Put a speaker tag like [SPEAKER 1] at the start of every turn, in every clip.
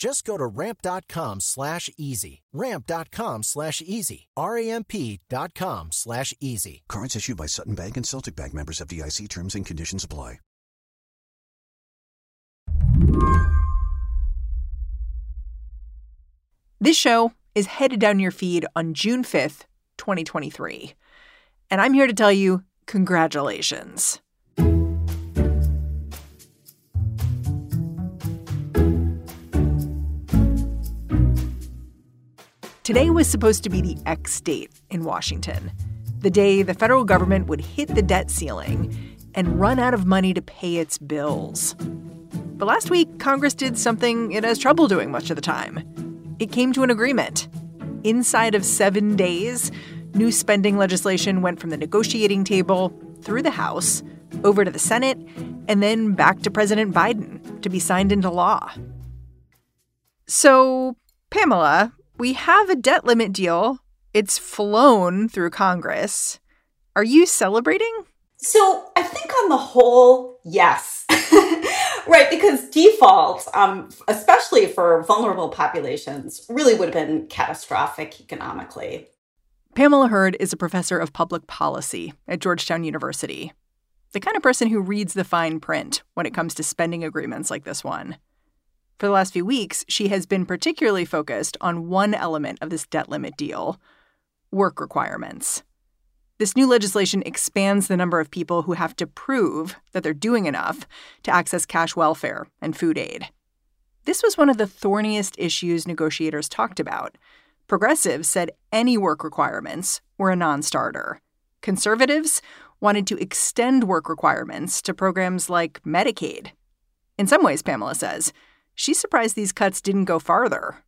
[SPEAKER 1] Just go to ramp.com slash easy. Ramp.com slash easy. R-A-M-P dot com slash easy.
[SPEAKER 2] Cards issued by Sutton Bank and Celtic Bank members FDIC terms and conditions apply.
[SPEAKER 3] This show is headed down your feed on June 5th, 2023. And I'm here to tell you congratulations. Today was supposed to be the X date in Washington, the day the federal government would hit the debt ceiling and run out of money to pay its bills. But last week, Congress did something it has trouble doing much of the time. It came to an agreement. Inside of seven days, new spending legislation went from the negotiating table through the House, over to the Senate, and then back to President Biden to be signed into law. So, Pamela, we have a debt limit deal. It's flown through Congress. Are you celebrating?
[SPEAKER 4] So I think on the whole, yes. right, because default, um, especially for vulnerable populations, really would have been catastrophic economically.
[SPEAKER 3] Pamela Herd is a professor of public policy at Georgetown University, the kind of person who reads the fine print when it comes to spending agreements like this one. For the last few weeks, she has been particularly focused on one element of this debt limit deal work requirements. This new legislation expands the number of people who have to prove that they're doing enough to access cash welfare and food aid. This was one of the thorniest issues negotiators talked about. Progressives said any work requirements were a non starter. Conservatives wanted to extend work requirements to programs like Medicaid. In some ways, Pamela says, she's surprised these cuts didn't go farther.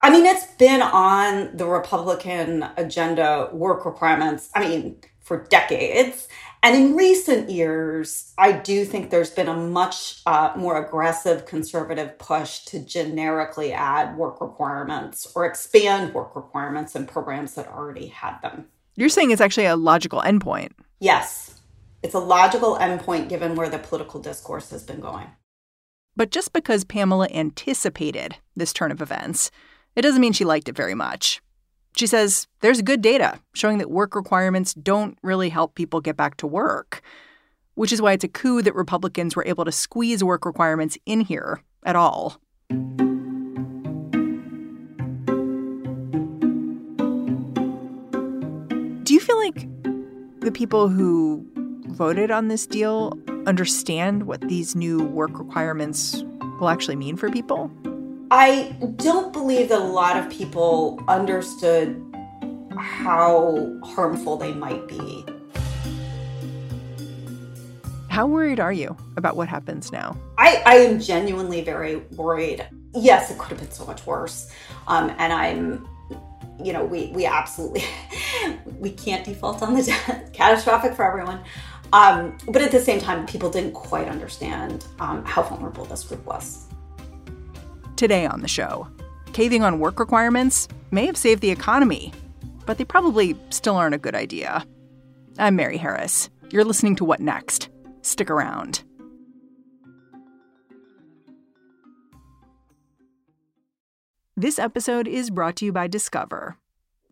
[SPEAKER 4] I mean, it's been on the Republican agenda work requirements, I mean, for decades. And in recent years, I do think there's been a much uh, more aggressive conservative push to generically add work requirements or expand work requirements in programs that already had them.
[SPEAKER 3] You're saying it's actually a logical endpoint.
[SPEAKER 4] Yes. It's a logical endpoint given where the political discourse has been going.
[SPEAKER 3] But just because Pamela anticipated this turn of events, it doesn't mean she liked it very much. She says there's good data showing that work requirements don't really help people get back to work, which is why it's a coup that Republicans were able to squeeze work requirements in here at all. Do you feel like the people who voted on this deal understand what these new work requirements will actually mean for people?
[SPEAKER 4] I don't believe that a lot of people understood how harmful they might be.
[SPEAKER 3] How worried are you about what happens now?
[SPEAKER 4] I, I am genuinely very worried. Yes, it could have been so much worse. Um, and I'm, you know, we, we absolutely, we can't default on the. Catastrophic for everyone. Um, but at the same time, people didn't quite understand um, how vulnerable this group was.
[SPEAKER 3] Today on the show, caving on work requirements may have saved the economy, but they probably still aren't a good idea. I'm Mary Harris. You're listening to What Next? Stick around. This episode is brought to you by Discover.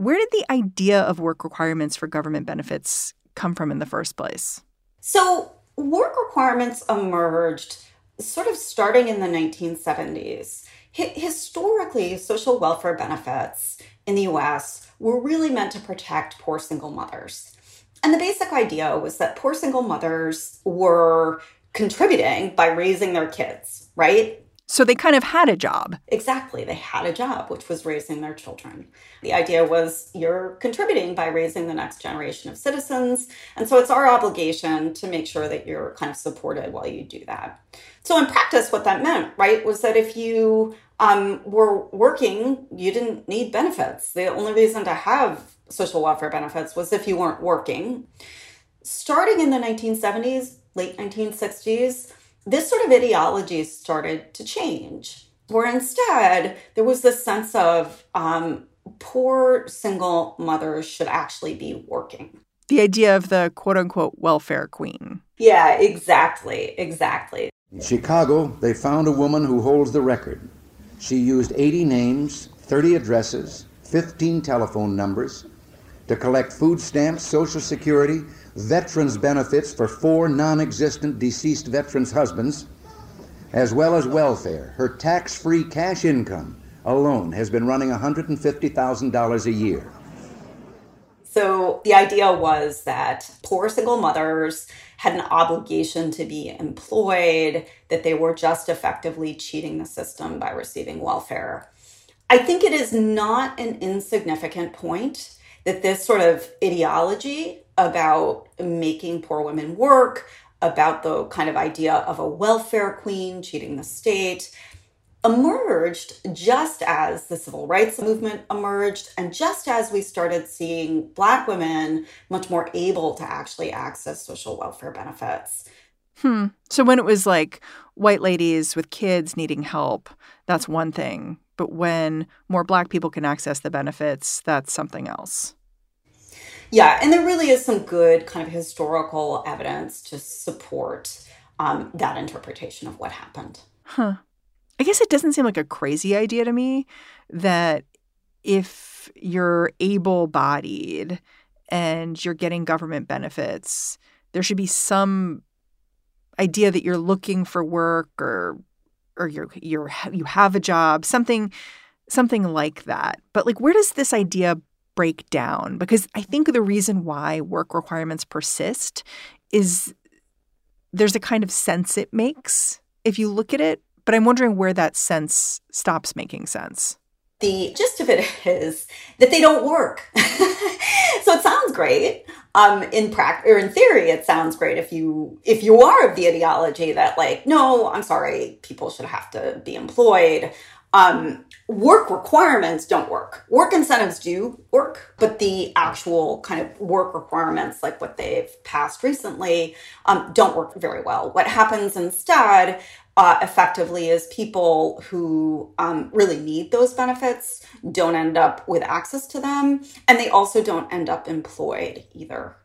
[SPEAKER 3] Where did the idea of work requirements for government benefits come from in the first place?
[SPEAKER 4] So, work requirements emerged sort of starting in the 1970s. H- historically, social welfare benefits in the US were really meant to protect poor single mothers. And the basic idea was that poor single mothers were contributing by raising their kids, right?
[SPEAKER 3] So they kind of had a job.
[SPEAKER 4] Exactly. They had a job, which was raising their children. The idea was you're contributing by raising the next generation of citizens. And so it's our obligation to make sure that you're kind of supported while you do that. So in practice, what that meant, right, was that if you um, were working, you didn't need benefits. The only reason to have social welfare benefits was if you weren't working. Starting in the 1970s, late 1960s, this sort of ideology started to change, where instead there was this sense of um, poor single mothers should actually be working.
[SPEAKER 3] The idea of the quote unquote welfare queen.
[SPEAKER 4] Yeah, exactly, exactly.
[SPEAKER 5] In Chicago, they found a woman who holds the record. She used 80 names, 30 addresses, 15 telephone numbers to collect food stamps, Social Security, veterans benefits for four non existent deceased veterans' husbands, as well as welfare. Her tax free cash income alone has been running $150,000 a year.
[SPEAKER 4] So the idea was that poor single mothers had an obligation to be employed, that they were just effectively cheating the system by receiving welfare. I think it is not an insignificant point that this sort of ideology about making poor women work, about the kind of idea of a welfare queen cheating the state, emerged just as the civil rights movement emerged and just as we started seeing Black women much more able to actually access social welfare benefits.
[SPEAKER 3] Hmm. So when it was like white ladies with kids needing help, that's one thing. But when more Black people can access the benefits, that's something else.
[SPEAKER 4] Yeah, and there really is some good kind of historical evidence to support um, that interpretation of what happened.
[SPEAKER 3] Huh. I guess it doesn't seem like a crazy idea to me that if you're able bodied and you're getting government benefits, there should be some idea that you're looking for work or or you're you're you have a job, something something like that. But like where does this idea break down? Because I think the reason why work requirements persist is there's a kind of sense it makes if you look at it but I'm wondering where that sense stops making sense.
[SPEAKER 4] The gist of it is that they don't work. so it sounds great. Um, in practice or in theory, it sounds great if you if you are of the ideology that like, no, I'm sorry, people should have to be employed. Um, work requirements don't work. Work incentives do work, but the actual kind of work requirements, like what they've passed recently, um, don't work very well. What happens instead uh, effectively is people who um, really need those benefits don't end up with access to them, and they also don't end up employed either.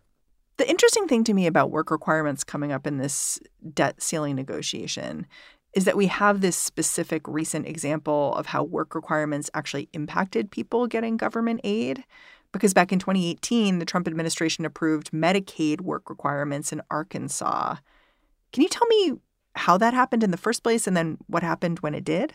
[SPEAKER 3] The interesting thing to me about work requirements coming up in this debt ceiling negotiation is that we have this specific recent example of how work requirements actually impacted people getting government aid. Because back in 2018, the Trump administration approved Medicaid work requirements in Arkansas. Can you tell me how that happened in the first place and then what happened when it did?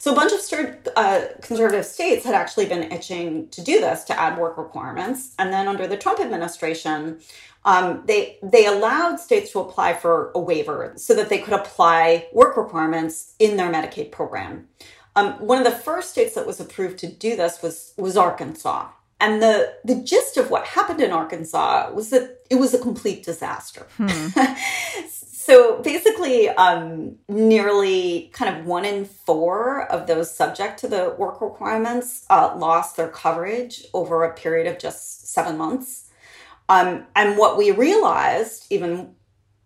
[SPEAKER 4] So, a bunch of uh, conservative states had actually been itching to do this, to add work requirements. And then under the Trump administration, um, they they allowed states to apply for a waiver so that they could apply work requirements in their Medicaid program. Um, one of the first states that was approved to do this was was Arkansas. And the the gist of what happened in Arkansas was that it was a complete disaster. Hmm. So basically, um, nearly kind of one in four of those subject to the work requirements uh, lost their coverage over a period of just seven months. Um, and what we realized, even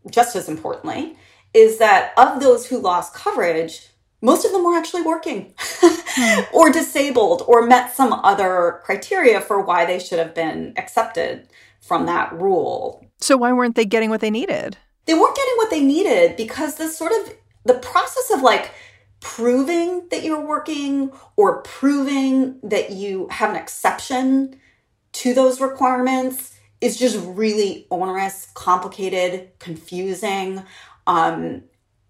[SPEAKER 4] just as importantly, is that of those who lost coverage, most of them were actually working or disabled or met some other criteria for why they should have been accepted from that rule.
[SPEAKER 3] So, why weren't they getting what they needed?
[SPEAKER 4] They weren't getting what they needed because the sort of the process of like proving that you're working or proving that you have an exception to those requirements is just really onerous, complicated, confusing. Um,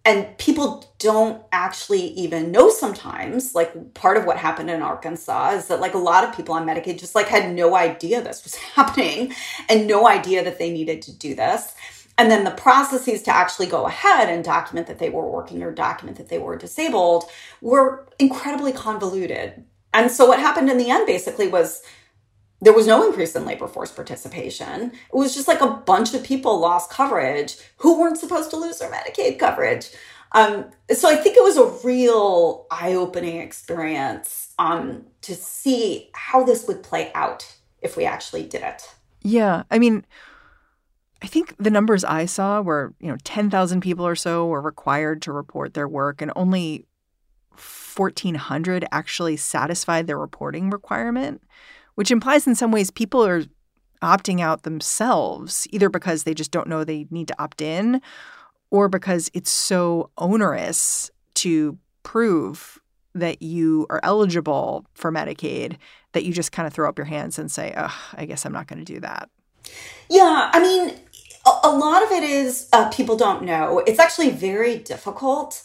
[SPEAKER 4] and people don't actually even know sometimes like part of what happened in arkansas is that like a lot of people on medicaid just like had no idea this was happening and no idea that they needed to do this and then the processes to actually go ahead and document that they were working or document that they were disabled were incredibly convoluted and so what happened in the end basically was there was no increase in labor force participation. It was just like a bunch of people lost coverage who weren't supposed to lose their Medicaid coverage. Um, so I think it was a real eye-opening experience um, to see how this would play out if we actually did it.
[SPEAKER 3] Yeah, I mean, I think the numbers I saw were, you know, 10,000 people or so were required to report their work and only 1,400 actually satisfied their reporting requirement which implies in some ways people are opting out themselves, either because they just don't know they need to opt in or because it's so onerous to prove that you are eligible for Medicaid that you just kind of throw up your hands and say, oh, I guess I'm not going to do that.
[SPEAKER 4] Yeah, I mean, a, lot of it is uh, people don't know. It's actually very difficult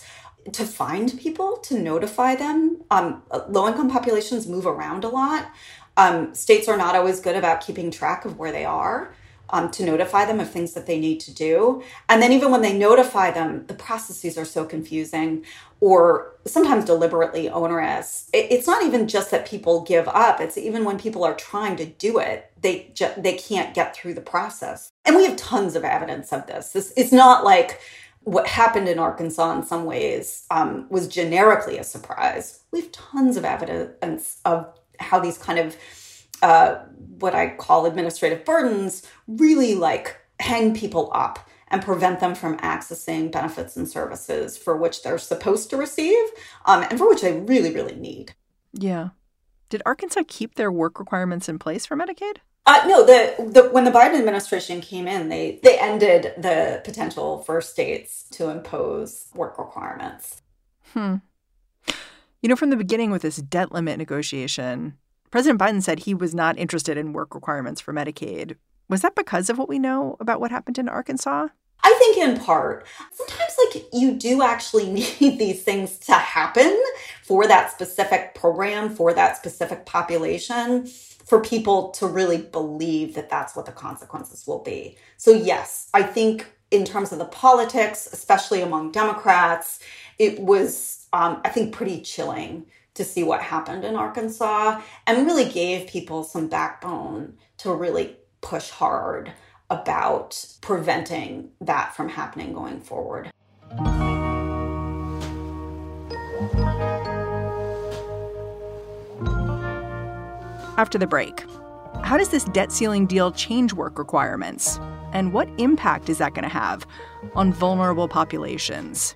[SPEAKER 4] to find people to notify them. Um, low income populations move around a lot. Um, states are not always good about keeping track of where they are. Um, to notify them of things that they need to do. And then, even when they notify them, the processes are so confusing or sometimes deliberately onerous. It, it's not even just that people give up, it's even when people are trying to do it, they, ju- they can't get through the process. And we have tons of evidence of this. this it's not like what happened in Arkansas in some ways um, was generically a surprise. We have tons of evidence of how these kind of uh, what I call administrative burdens really like hang people up and prevent them from accessing benefits and services for which they're supposed to receive um, and for which they really, really need.
[SPEAKER 3] Yeah. Did Arkansas keep their work requirements in place for Medicaid?
[SPEAKER 4] Uh, no, the, the when the Biden administration came in, they they ended the potential for states to impose work requirements.
[SPEAKER 3] Hmm. You know, from the beginning with this debt limit negotiation, President Biden said he was not interested in work requirements for Medicaid. Was that because of what we know about what happened in Arkansas?
[SPEAKER 4] I think in part. Sometimes, like, you do actually need these things to happen for that specific program, for that specific population, for people to really believe that that's what the consequences will be. So, yes, I think in terms of the politics, especially among Democrats, it was um, I think, pretty chilling to see what happened in Arkansas and really gave people some backbone to really push hard about preventing that from happening going forward.
[SPEAKER 3] After the break, how does this debt ceiling deal change work requirements? And what impact is that going to have on vulnerable populations?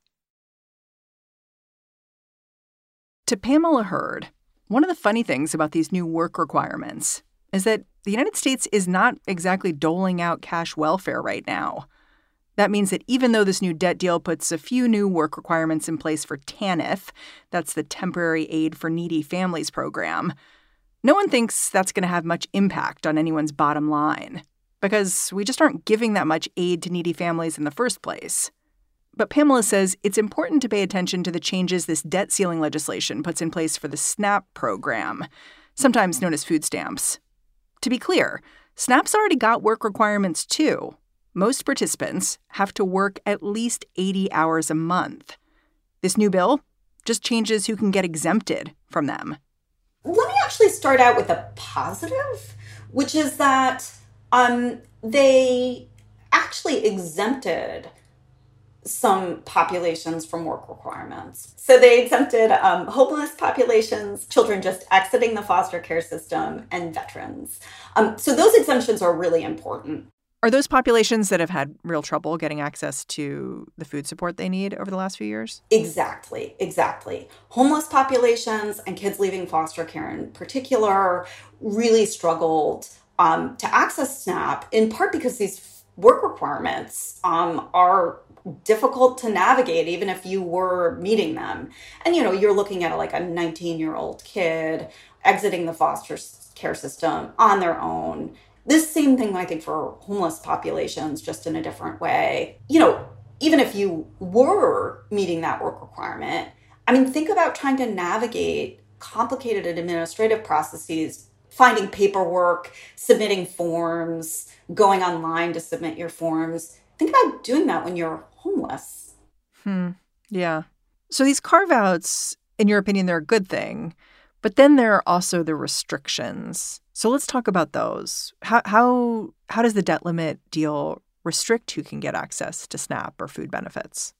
[SPEAKER 3] To Pamela Herd, one of the funny things about these new work requirements is that the United States is not exactly doling out cash welfare right now. That means that even though this new debt deal puts a few new work requirements in place for TANF, that's the Temporary Aid for Needy Families program, no one thinks that's going to have much impact on anyone's bottom line because we just aren't giving that much aid to needy families in the first place. But Pamela says it's important to pay attention to the changes this debt ceiling legislation puts in place for the SNAP program, sometimes known as food stamps. To be clear, SNAP's already got work requirements too. Most participants have to work at least 80 hours a month. This new bill just changes who can get exempted from them.
[SPEAKER 4] Let me actually start out with a positive, which is that um, they actually exempted some populations from work requirements. So they exempted um, homeless populations, children just exiting the foster care system, and veterans. Um, so those exemptions are really important.
[SPEAKER 3] Are those populations that have had real trouble getting access to the food support they need over the last few years?
[SPEAKER 4] Exactly, exactly. Homeless populations and kids leaving foster care in particular really struggled um, to access SNAP, in part because these work requirements um, are difficult to navigate even if you were meeting them. And you know you're looking at like a 19 year old kid exiting the foster care system on their own. This same thing i think for homeless populations just in a different way. You know even if you were meeting that work requirement i mean think about trying to navigate complicated administrative processes finding paperwork submitting forms going online to submit your forms. Think about doing that when you're homeless.
[SPEAKER 3] Hmm. Yeah. So these carve outs, in your opinion, they're a good thing. But then there are also the restrictions. So let's talk about those. How how how does the debt limit deal restrict who can get access to SNAP or food benefits?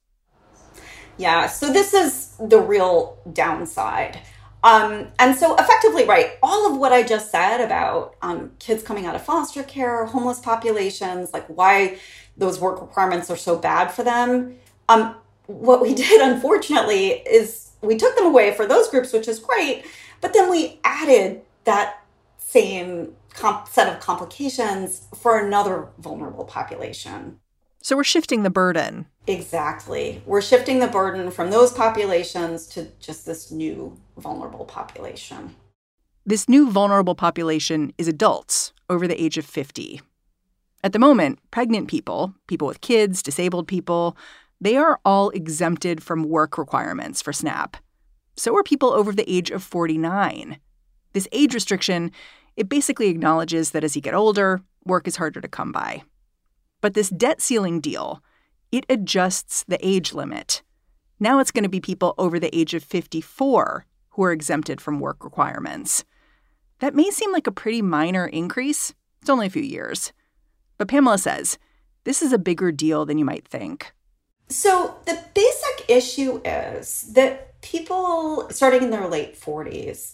[SPEAKER 4] Yeah, so this is the real downside. Um, and so, effectively, right, all of what I just said about um, kids coming out of foster care, homeless populations, like why those work requirements are so bad for them. Um, what we did, unfortunately, is we took them away for those groups, which is great, but then we added that same comp- set of complications for another vulnerable population.
[SPEAKER 3] So we're shifting the burden.
[SPEAKER 4] Exactly. We're shifting the burden from those populations to just this new vulnerable population.
[SPEAKER 3] This new vulnerable population is adults over the age of 50. At the moment, pregnant people, people with kids, disabled people, they are all exempted from work requirements for SNAP. So are people over the age of 49. This age restriction, it basically acknowledges that as you get older, work is harder to come by. But this debt ceiling deal, it adjusts the age limit. Now it's going to be people over the age of 54 who are exempted from work requirements. That may seem like a pretty minor increase. It's only a few years. But Pamela says this is a bigger deal than you might think.
[SPEAKER 4] So, the basic issue is that people starting in their late 40s,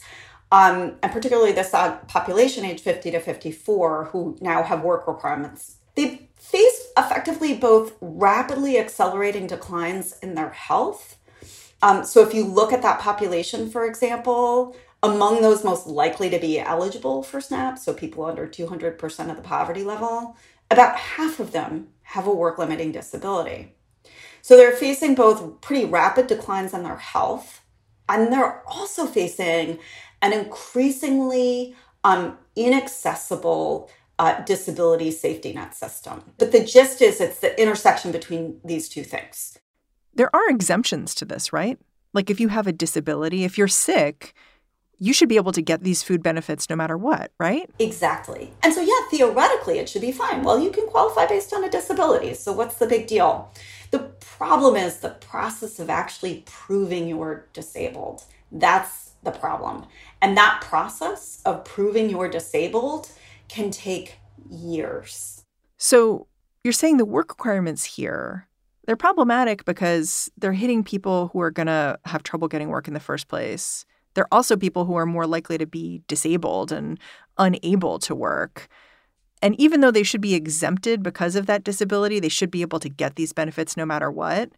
[SPEAKER 4] um, and particularly this population age 50 to 54 who now have work requirements, they face effectively both rapidly accelerating declines in their health. Um, so, if you look at that population, for example, among those most likely to be eligible for SNAP, so people under 200% of the poverty level, about half of them have a work limiting disability. So they're facing both pretty rapid declines in their health, and they're also facing an increasingly um, inaccessible uh, disability safety net system. But the gist is it's the intersection between these two things.
[SPEAKER 3] There are exemptions to this, right? Like if you have a disability, if you're sick, you should be able to get these food benefits no matter what, right?
[SPEAKER 4] Exactly. And so, yeah, theoretically, it should be fine. Well, you can qualify based on a disability. So, what's the big deal? The problem is the process of actually proving you're disabled. That's the problem. And that process of proving you're disabled can take years.
[SPEAKER 3] So, you're saying the work requirements here they're problematic because they're hitting people who are going to have trouble getting work in the first place they are also people who are more likely to be disabled and unable to work. And even though they should be exempted because of that disability, they should be able to get these benefits no matter what.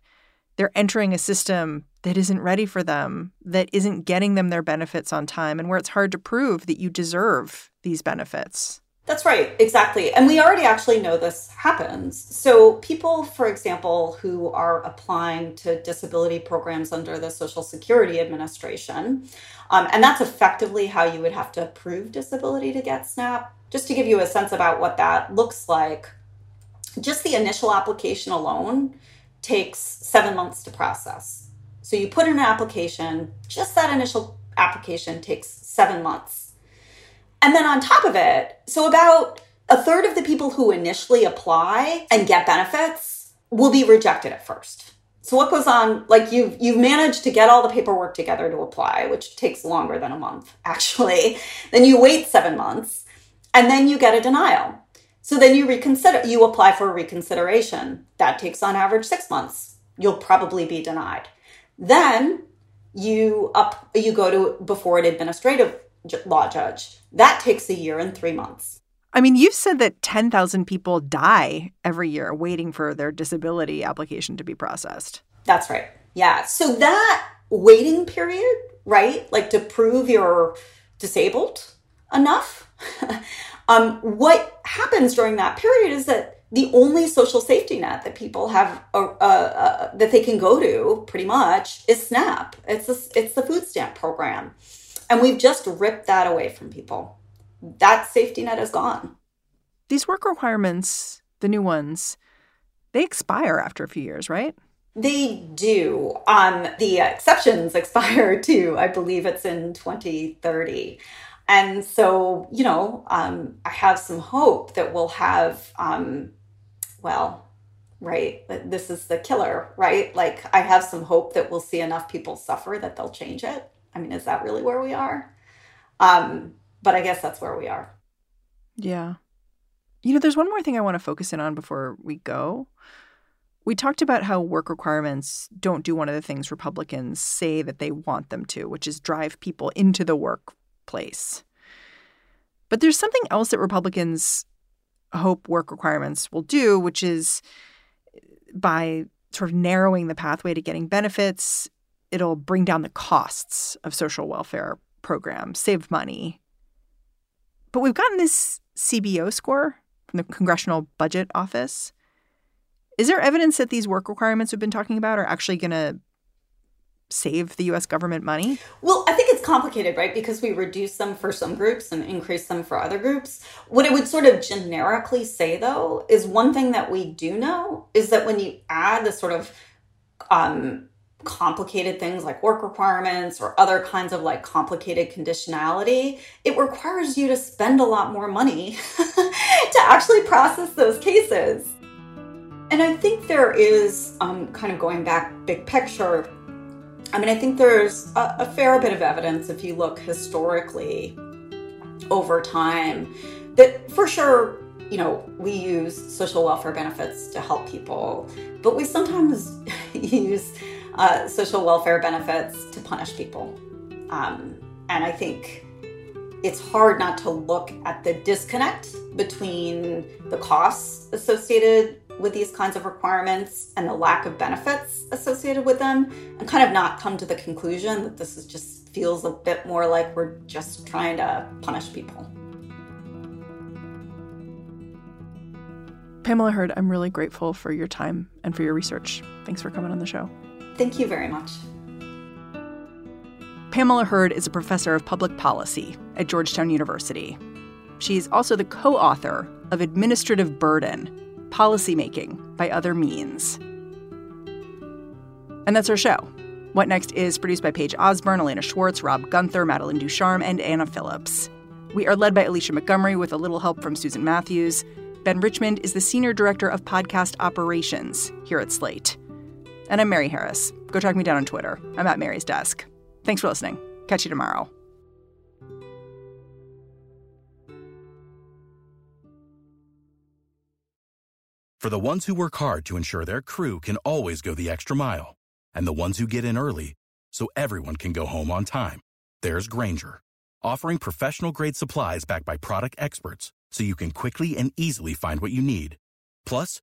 [SPEAKER 3] They're entering a system that isn't ready for them, that isn't getting them their benefits on time, and where it's hard to prove that you deserve these benefits.
[SPEAKER 4] That's right, exactly. And we already actually know this happens. So, people, for example, who are applying to disability programs under the Social Security Administration, um, and that's effectively how you would have to prove disability to get SNAP. Just to give you a sense about what that looks like, just the initial application alone takes seven months to process. So, you put in an application, just that initial application takes seven months. And then on top of it, so about a third of the people who initially apply and get benefits will be rejected at first. So what goes on like you've you've managed to get all the paperwork together to apply, which takes longer than a month actually. Then you wait 7 months and then you get a denial. So then you reconsider you apply for a reconsideration. That takes on average 6 months. You'll probably be denied. Then you up you go to before an administrative law judge. That takes a year and three months.
[SPEAKER 3] I mean, you've said that 10,000 people die every year waiting for their disability application to be processed.
[SPEAKER 4] That's right. Yeah. So that waiting period, right? Like to prove you're disabled enough. um, what happens during that period is that the only social safety net that people have uh, uh, uh, that they can go to pretty much is SNAP. It's a, it's the food stamp program. And we've just ripped that away from people. That safety net is gone.
[SPEAKER 3] These work requirements, the new ones, they expire after a few years, right?
[SPEAKER 4] They do. Um, the exceptions expire too. I believe it's in 2030. And so, you know, um, I have some hope that we'll have, um, well, right, this is the killer, right? Like, I have some hope that we'll see enough people suffer that they'll change it. I mean, is that really where we are? Um, but I guess that's where we are.
[SPEAKER 3] Yeah. You know, there's one more thing I want to focus in on before we go. We talked about how work requirements don't do one of the things Republicans say that they want them to, which is drive people into the workplace. But there's something else that Republicans hope work requirements will do, which is by sort of narrowing the pathway to getting benefits, it'll bring down the costs of social welfare programs, save money. But we've gotten this CBO score from the Congressional Budget Office. Is there evidence that these work requirements we've been talking about are actually going to save the US government money?
[SPEAKER 4] Well, I think it's complicated, right? Because we reduce them for some groups and increase them for other groups. What it would sort of generically say, though, is one thing that we do know is that when you add the sort of um, complicated things like work requirements or other kinds of like complicated conditionality, it requires you to spend a lot more money to actually process those cases. And I think there is, um, kind of going back big picture, I mean, I think there's a, a fair bit of evidence if you look historically over time that for sure you know, we use social welfare benefits to help people, but we sometimes use uh, social welfare benefits to punish people. Um, and I think it's hard not to look at the disconnect between the costs associated with these kinds of requirements and the lack of benefits associated with them, and kind of not come to the conclusion that this is just feels a bit more like we're just trying to punish people.
[SPEAKER 3] Pamela Herd, I'm really grateful for your time and for your research. Thanks for coming on the show.
[SPEAKER 4] Thank you very much.
[SPEAKER 3] Pamela Herd is a professor of public policy at Georgetown University. She's also the co author of Administrative Burden Policymaking by Other Means. And that's our show. What Next is produced by Paige Osborne, Elena Schwartz, Rob Gunther, Madeline Ducharme, and Anna Phillips. We are led by Alicia Montgomery with a little help from Susan Matthews. Ben Richmond is the Senior Director of Podcast Operations here at Slate. And I'm Mary Harris. Go track me down on Twitter. I'm at Mary's Desk. Thanks for listening. Catch you tomorrow.
[SPEAKER 6] For the ones who work hard to ensure their crew can always go the extra mile, and the ones who get in early so everyone can go home on time, there's Grainger, offering professional grade supplies backed by product experts so you can quickly and easily find what you need. Plus,